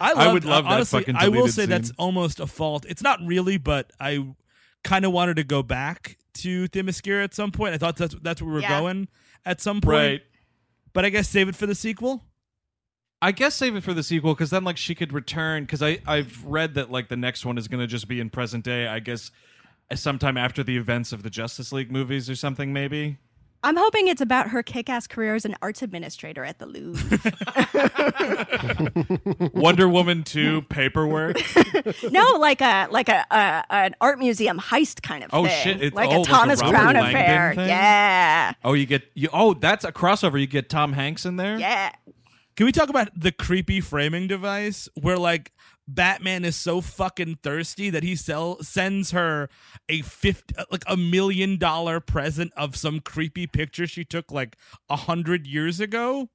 I, I would love that honestly, fucking I will deleted say that's almost a fault. It's not really, but I kind of wanted to go back to Themyscira at some point. I thought that's that's where we were Yeah. going at some point. Right. But I guess save it for the sequel. I guess save it for the sequel because then like she could return because I I've read that like the next one is going to just be in present day. I guess sometime after the events of the Justice League movies or something maybe. I'm hoping it's about her kick-ass career as an arts administrator at the Louvre. Wonder Woman two paperwork. no, like a like a, a an art museum heist kind of Oh, thing. shit, it's- like oh, a like a Thomas Crown Langdon affair. thing? Yeah, Oh, you get you. Oh, that's a crossover. You get Tom Hanks in there. yeah. Can we talk about the creepy framing device where like Batman is so fucking thirsty that he sell sends her a fifty uh, like a million dollar present of some creepy picture she took like a hundred years ago?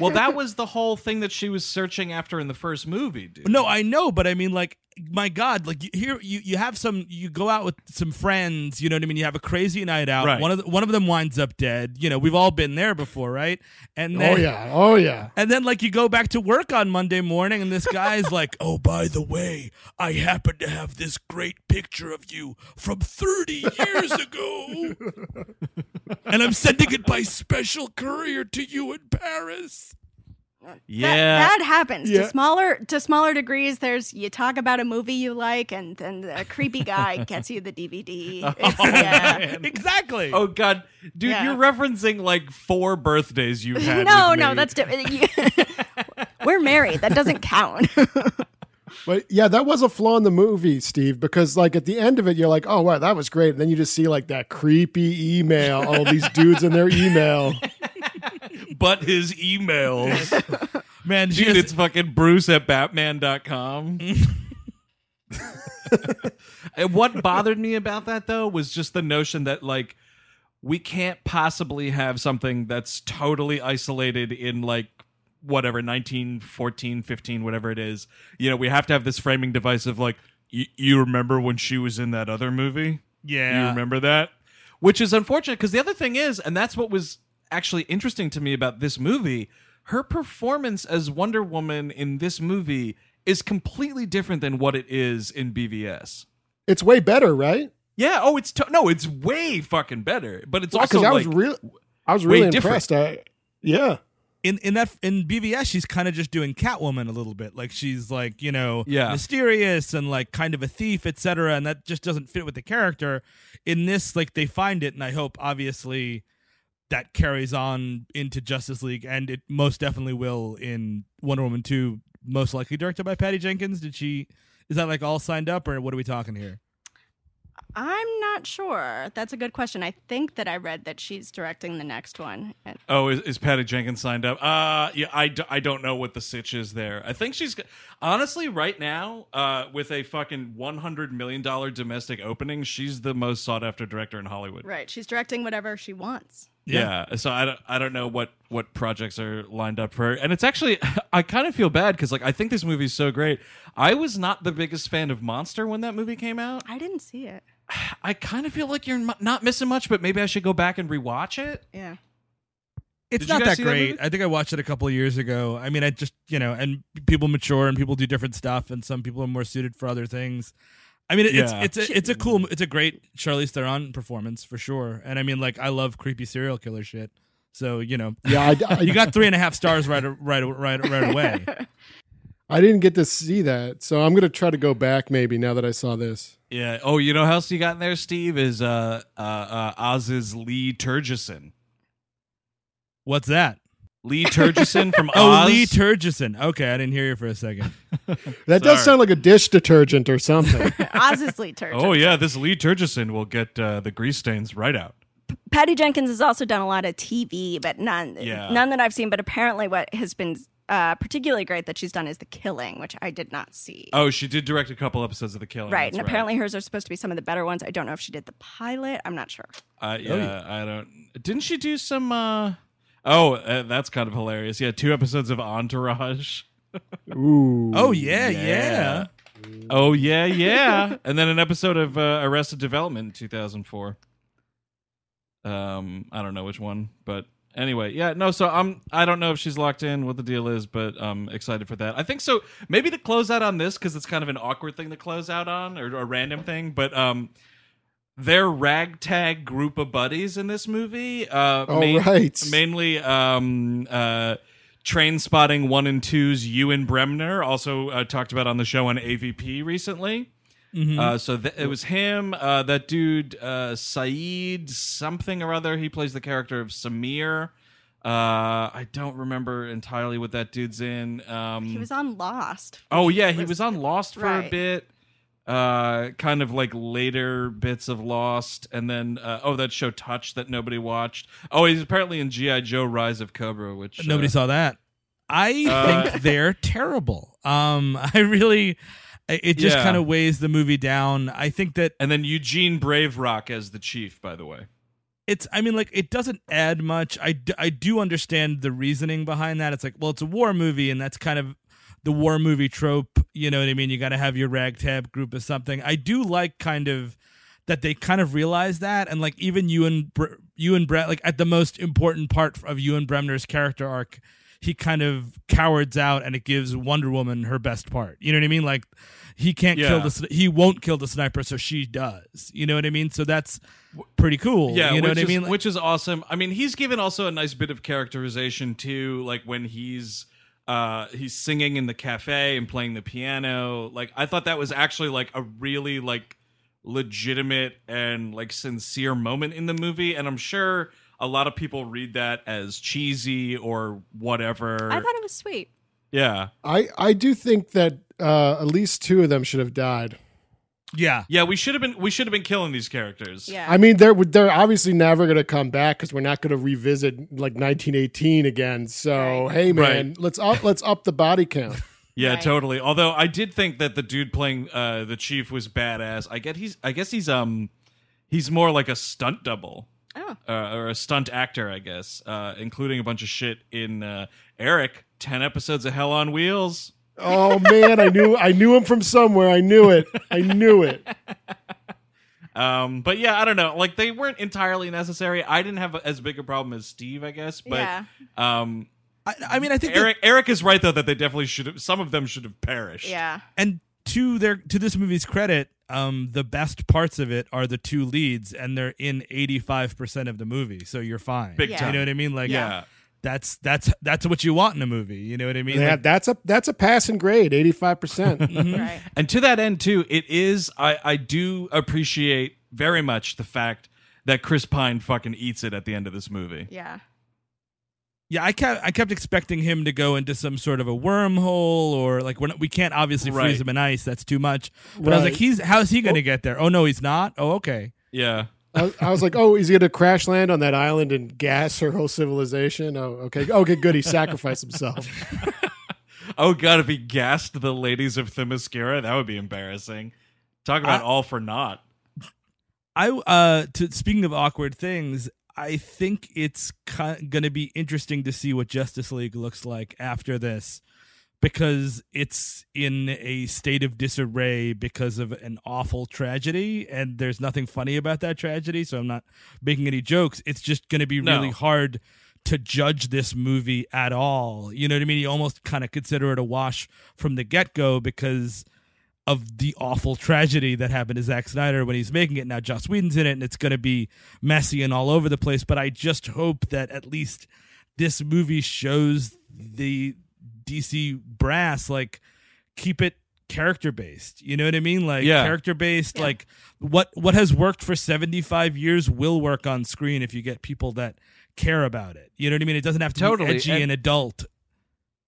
Well, that was the whole thing that she was searching after in the first movie, dude. No, I know, but I mean, like, my God, like you, here you you have some, you go out with some friends, you know what I mean? You have a crazy night out. Right. One of the, one of them winds up dead. You know, we've all been there before, right? And oh, then, oh yeah, oh yeah. And then, like, you go back to work on Monday morning, and this guy's like, "Oh, by the way, I happen to have this great picture of you from 30 years ago, and I'm sending it by special courier to you in Paris." Yeah. That, that happens Yeah. to smaller to smaller degrees. There's you talk about a movie you like, and then a creepy guy gets you the DVD. Oh, it's, yeah. exactly. oh God, dude, Yeah. you're referencing like four birthdays you've had. no, with no, that's different. We're married. That doesn't count. But yeah, that was a flaw in the movie, Steve, because like at the end of it, you're like, oh wow, that was great. And then you just see like that creepy email, all these dudes in their email. But his emails. Man, she Dude, just- it's fucking Bruce at Batman.com. and what bothered me about that though was just the notion that like we can't possibly have something that's totally isolated in like whatever 1914 15 whatever it is you know we have to have this framing device of like y- you remember when she was in that other movie yeah. you remember that? Which is unfortunate because the other thing is, and that's what was actually interesting to me about this movie, her performance as Wonder Woman in this movie is completely different than what it is in BVS. It's way better, right? Yeah. Oh, it's to- no, it's way fucking better. But it's Because also I like was real, I was really different. impressed. I, yeah, in in that in BVS, she's kind of just doing Catwoman a little bit. Like she's like you know Yeah. mysterious and like kind of a thief, etc. And that just doesn't fit with the character. In this, like they find it, and I hope obviously that carries on into Justice League, and it most definitely will in Wonder Woman two, most likely directed by Patty Jenkins. Did she? Is that like all signed up, or what are we talking here? I'm not sure. That's a good question. I think that I read that she's directing the next one. And- Oh, is, is Patty Jenkins signed up? Uh, yeah, I, d- I don't know what the sitch is there. I think she's honestly right now, uh, with a fucking one hundred million dollar domestic opening, she's the most sought after director in Hollywood. Right. She's directing whatever she wants. Yeah. So I don't, I don't know what what projects are lined up for her, and it's actually I kind of feel bad because like I think this movie's so great. I was not the biggest fan of Monster when that movie came out. I didn't see it. I kind of feel like you're not missing much, but maybe I should go back and rewatch it. Yeah. It's Did not that see that great. I think I watched it a couple of years ago. I mean, I just you know, and people mature and people do different stuff, and some people are more suited for other things. I mean, it's Yeah. it's a, it's a cool, it's a great Charlize Theron performance for sure. And I mean, like, I love creepy serial killer shit. So you know, Yeah, I, I, you got three and a half stars right right right right away. I didn't get to see that, so I'm gonna try to go back maybe now that I saw this. Yeah. Oh, you know how else you got in there, Steve? Is uh uh, uh Oz's Lee Tergesen. What's that? Lee Tergesen from Oz. Oh, Lee Tergesen. Okay, I didn't hear you for a second. That does sound like a dish detergent or something. Oz's Lee Turgis. oh yeah, this Lee Tergesen will get uh, the grease stains right out. Patty Jenkins has also done a lot of TV, but none Yeah. none that I've seen. But apparently, what has been uh, particularly great that she's done is The Killing, which I did not see. Oh, she did direct a couple episodes of The Killing. right, that's and apparently hers are supposed to be some of the better ones. I don't know if she did the pilot. I'm not sure. Uh, yeah, I don't. Didn't she do some? Oh, uh, that's kind of hilarious. Yeah, two episodes of Entourage. Ooh. Oh yeah, yeah. Oh yeah, yeah, and then an episode of uh, Arrested Development in 2004. Um, I don't know which one, but anyway, yeah, no. So I'm. I don't know if she's locked in what the deal is, but I'm excited for that. I think so. Maybe to close out on this because it's kind of an awkward thing to close out on or a random thing, but um. Their ragtag group of buddies in this movie, uh, Oh, right. mainly um, uh, Trainspotting one and two's Ewen Bremner, also uh, talked about on the show on AVP recently. Uh, so th- it was him, uh, that dude, uh, Saïd something or other. He plays the character of Samir. Uh, I don't remember entirely what that dude's in. Um, He was on Lost. oh yeah, he was on Lost for a bit. Uh, kind of like later bits of Lost, and then uh, oh, that show Touch that nobody watched. Oh, he's apparently in GI Joe: Rise of Cobra, which Nobody uh, saw that. I Uh, think they're terrible. Um, I really, it just Yeah. kind of weighs the movie down. I think that And then Eugene Brave Rock as the chief, by the way. it's i mean like it doesn't add much I, d- I do understand the reasoning behind that it's like well it's a war movie and that's kind of the war movie trope you know what i mean? You got to have your ragtag group or something. I do like kind of that they kind of realize that and like even Ewen Bre- you and brett like at the most important part of Ewen Bremner's character arc he kind of cowards out and it gives wonder woman her best part. You know what i mean? Like he can't kill the he won't kill the sniper so she does. You know what i mean? So that's pretty cool. Yeah, you know what is, i mean? Like- which is awesome. I mean, he's given also a nice bit of characterization too, like when he's uh he's singing in the cafe and playing the piano. Like I thought that was actually like a really like legitimate and like sincere moment in the movie, and I'm sure a lot of people read that as cheesy or whatever. I thought it was sweet. yeah. I I do think that uh, at least two of them should have died. Yeah. Yeah, we should have been we should have been killing these characters. Yeah. I mean, they're they're obviously never going to come back because we're not going to revisit like 1918 again. So Right. hey, man, Right. let's up let's up the body count. Yeah, Right. totally. Although I did think that the dude playing uh, the chief was badass. I get he's I guess he's um he's more like a stunt double oh, uh, or a stunt actor, I guess, uh, including a bunch of shit in uh, Eric. Ten episodes of Hell on Wheels. Oh man, I knew I knew him from somewhere. I knew it. I knew it. Um, but yeah, I don't know. Like they weren't entirely necessary. I didn't have as big a problem as Steve, I guess. But Yeah. um, I, I mean, I think that- Eric Eric is right though that they definitely should have. Some of them should have perished. yeah. and to their to this movie's credit, um, the best parts of it are the two leads, and they're in eighty five percent of the movie, so you're fine. Big Yeah. time. You know what I mean? Like, Yeah. That's that's that's what you want in a movie. You know what I mean? Yeah, Like, that's a that's a passing grade, 85 percent. Mm-hmm. And to that end, too, it is I I do appreciate very much the fact that Chris Pine fucking eats it at the end of this movie. Yeah. yeah, I kept I kept expecting him to go into some sort of a wormhole or like we're not, we can't obviously freeze Right. him in ice. That's too much. But I was Right. like, he's how's he going to get there? Oh no, he's not. Oh okay. Yeah. I, I was like, oh, is he going to crash land on that island and gas her whole civilization? Oh, okay, okay, good. He sacrificed himself. Oh god, if he gassed the ladies of Themyscira, that would be embarrassing. Talk about I- all for naught. I uh to speaking of awkward things, I think it's ki- going to be interesting to see what Justice League looks like after this because it's in a state of disarray because of an awful tragedy and there's nothing funny about that tragedy, so I'm not making any jokes. It's just going to be No. really hard to judge this movie at all. You know what I mean? You almost kind of consider it a wash from the get-go because of the awful tragedy that happened to Zack Snyder when he's making it. Now Joss Whedon's in it, and it's going to be messy and all over the place. But I just hope that at least this movie shows the DC brass like keep it character based. You know what I mean? Like Yeah. character based. Like what what has worked for seventy five years will work on screen if you get people that care about it. You know what I mean? It doesn't have to Totally, be edgy and- and adult.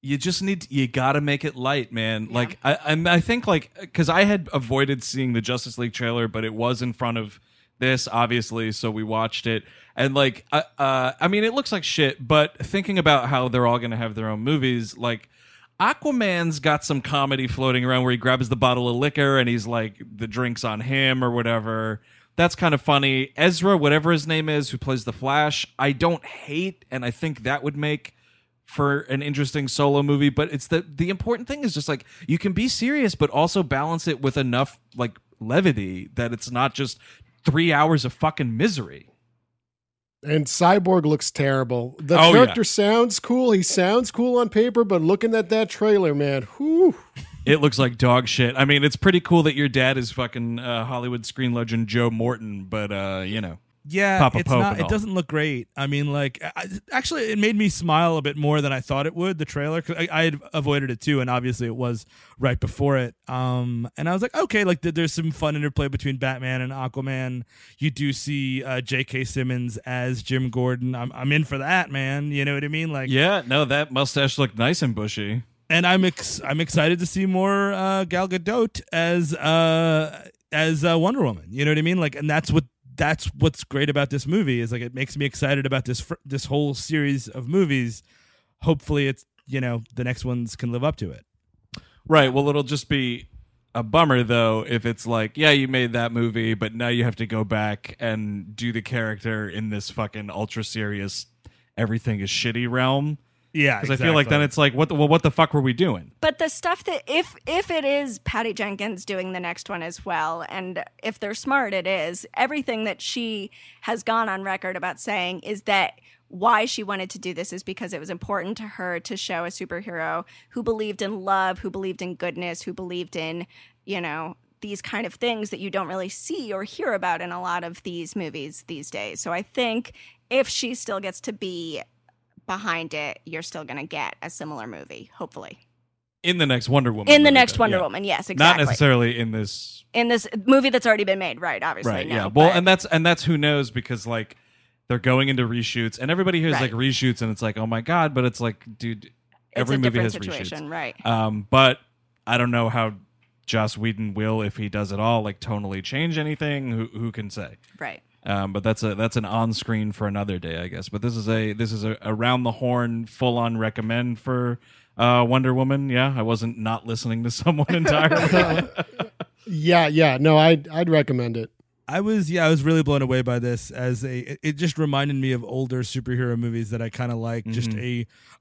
you just need you gotta make it light man like i i, I think like because i had avoided seeing the justice league trailer but it was in front of this obviously so we watched it. And like uh, uh i mean it looks like shit but thinking about how they're all gonna have their own movies like aquaman's got some comedy floating around where he grabs the bottle of liquor and he's like the drinks on him or whatever. That's kind of funny. Ezra whatever his name is who plays the flash i don't hate and i think that would make for an interesting solo movie but it's the the important thing is just like you can be serious but also balance it with enough like levity that it's not just three hours of fucking misery And Cyborg looks terrible. The Oh, character yeah. sounds cool. He sounds cool on paper, but looking at that trailer, man, whew. it looks like dog shit i mean it's pretty cool that your dad is fucking uh, hollywood screen legend joe morton but uh you know Yeah, Papa it's Pope not. It doesn't look great. I mean, like, I, actually, it made me smile a bit more than I thought it would. The trailer, 'cause I, I had avoided it too, and obviously, it was right before it. Um, and I was like, okay, like, th- there's some fun interplay between Batman and Aquaman. You do see uh, J.K. Simmons as Jim Gordon. I'm, I'm in for that, man. You know what I mean? Like, yeah no that mustache looked nice and bushy and I'm ex- I'm excited to see more uh, Gal Gadot as uh, as uh, Wonder Woman. You know what I mean? Like, and that's what that's what's great about this movie is like it makes me excited about this fr- this whole series of movies. Hopefully, it's you know the next ones can live up to it. Right. Well, it'll just be a bummer though if it's like, yeah, you made that movie, but now you have to go back and do the character in this fucking ultra serious everything is shitty realm. Yeah, Because I feel like then it's like, what the, well, what the fuck were we doing? But the stuff that if if it is Patty Jenkins doing the next one as well, and if they're smart, it is everything that she has gone on record about saying is that why she wanted to do this is because it was important to her to show a superhero who believed in love, who believed in goodness, who believed in you know these kind of things that you don't really see or hear about in a lot of these movies these days. So I think if she still gets to be behind it, you're still going to get a similar movie, hopefully In the next Wonder Woman. in the next Wonder yeah. Woman. Yes, exactly. Not necessarily in this in this movie that's already been made, right? Obviously, right no, yeah well but- and that's and that's who knows because like they're going into reshoots and everybody hears Right. like reshoots and it's like oh my god but it's like dude every movie has situation, reshoots right? um but i don't know how joss whedon will if he does it all like tonally change anything who who can say Right. Um but that's a that's an on screen for another day i guess but this is a this is a around the horn full on recommend for uh wonder woman yeah i wasn't not listening to someone entirely Yeah, yeah. No, I'd I'd recommend it. I was yeah, I was really blown away by this as a it, just reminded me of older superhero movies that I kind of like just mm-hmm.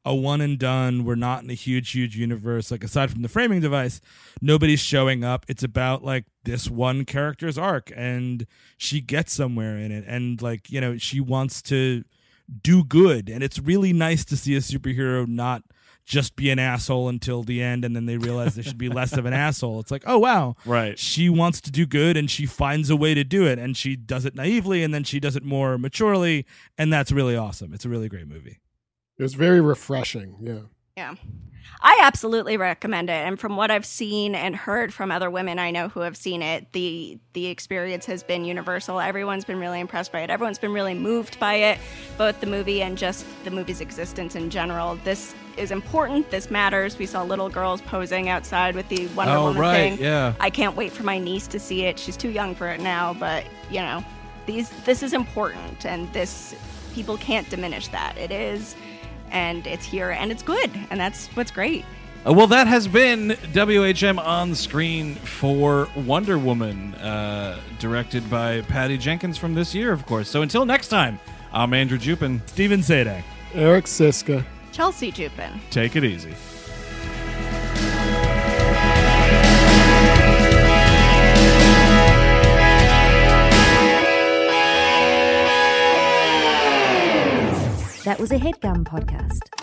a a one and done. We're not in a huge huge universe like aside from the framing device, nobody's showing up. It's about like this one character's arc and she gets somewhere in it and like, you know, she wants to do good and it's really nice to see a superhero not just be an asshole until the end and then they realize they should be less of an asshole. It's like, "Oh wow, Right. she wants to do good and she finds a way to do it and she does it naively and then she does it more maturely and that's really awesome it's a really great movie It was very refreshing. Yeah. Yeah. I absolutely recommend it. And from what I've seen and heard from other women I know who have seen it, the the experience has been universal. Everyone's been really impressed by it. Everyone's been really moved by it, both the movie and just the movie's existence in general. This is important. This matters. We saw little girls posing outside with the Wonder Oh, Woman right, thing. yeah. I can't wait for my niece to see it. She's too young for it now, but you know, these this is important and this people can't diminish that. It is and it's here and it's good and that's what's great. Uh, well, that has been WHM on screen for Wonder Woman, uh, directed by Patty Jenkins from this year, of course. So until next time, I'm Andrew Jupin. Stephen Sajdak Eric Szyszka. Chelsea Jupin. Take it easy. That was a headgum podcast.